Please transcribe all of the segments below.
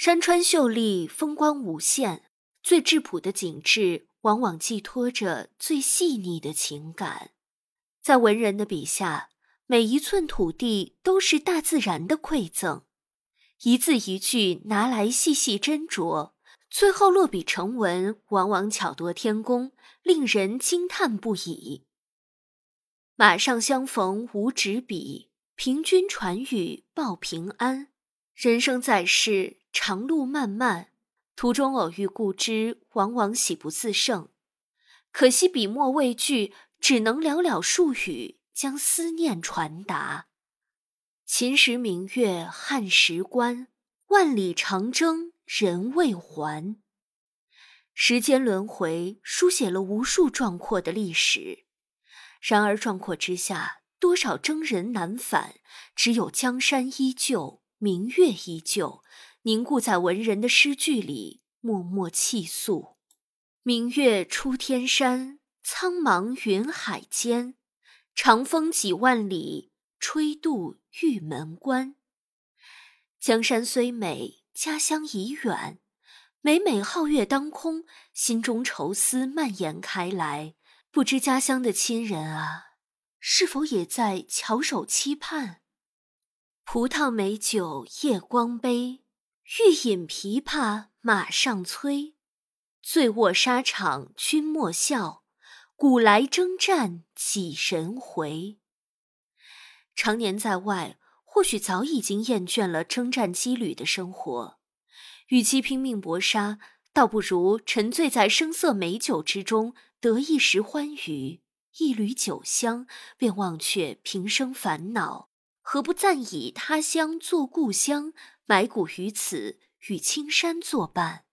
山川秀丽，风光无限，最质朴的景致往往寄托着最细腻的情感。在文人的笔下，每一寸土地都是大自然的馈赠，一字一句拿来细细斟酌，最后落笔成文，往往巧夺天工，令人惊叹不已。马上相逢无纸笔，凭君传语报平安。人生在世，长路漫漫，途中偶遇故知，往往喜不自胜。可惜笔墨未聚，只能寥寥数语将思念传达。秦时明月汉时关，万里长征人未还。时间轮回，书写了无数壮阔的历史。然而，壮阔之下，多少征人难返？只有江山依旧，明月依旧，凝固在文人的诗句里，默默泣诉。明月出天山，苍茫云海间。长风几万里，吹度玉门关。江山虽美，家乡已远。每每皓月当空，心中愁思蔓延开来。不知家乡的亲人啊，是否也在翘首期盼？葡萄美酒夜光杯，欲饮琵琶马上催。醉卧沙场君莫笑，古来征战几人回？常年在外，或许早已经厌倦了征战羁旅的生活，与其拼命搏杀。倒不如沉醉在声色美酒之中，得一时欢愉，一缕酒香，便忘却平生烦恼。何不暂以他乡作故乡，埋骨于此，与青山作伴？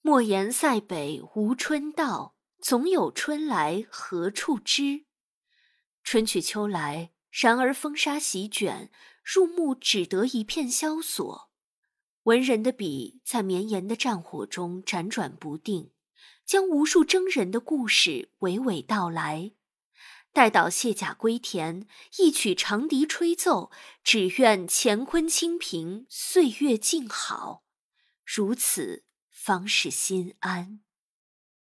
莫言塞北无春到，总有春来何处知？春去秋来，然而风沙席卷，入目只得一片萧索。文人的笔在绵延的战火中辗转不定，将无数征人的故事娓娓道来。待到卸甲归田，一曲长笛吹奏，只愿乾坤清平，岁月静好，如此方是心安。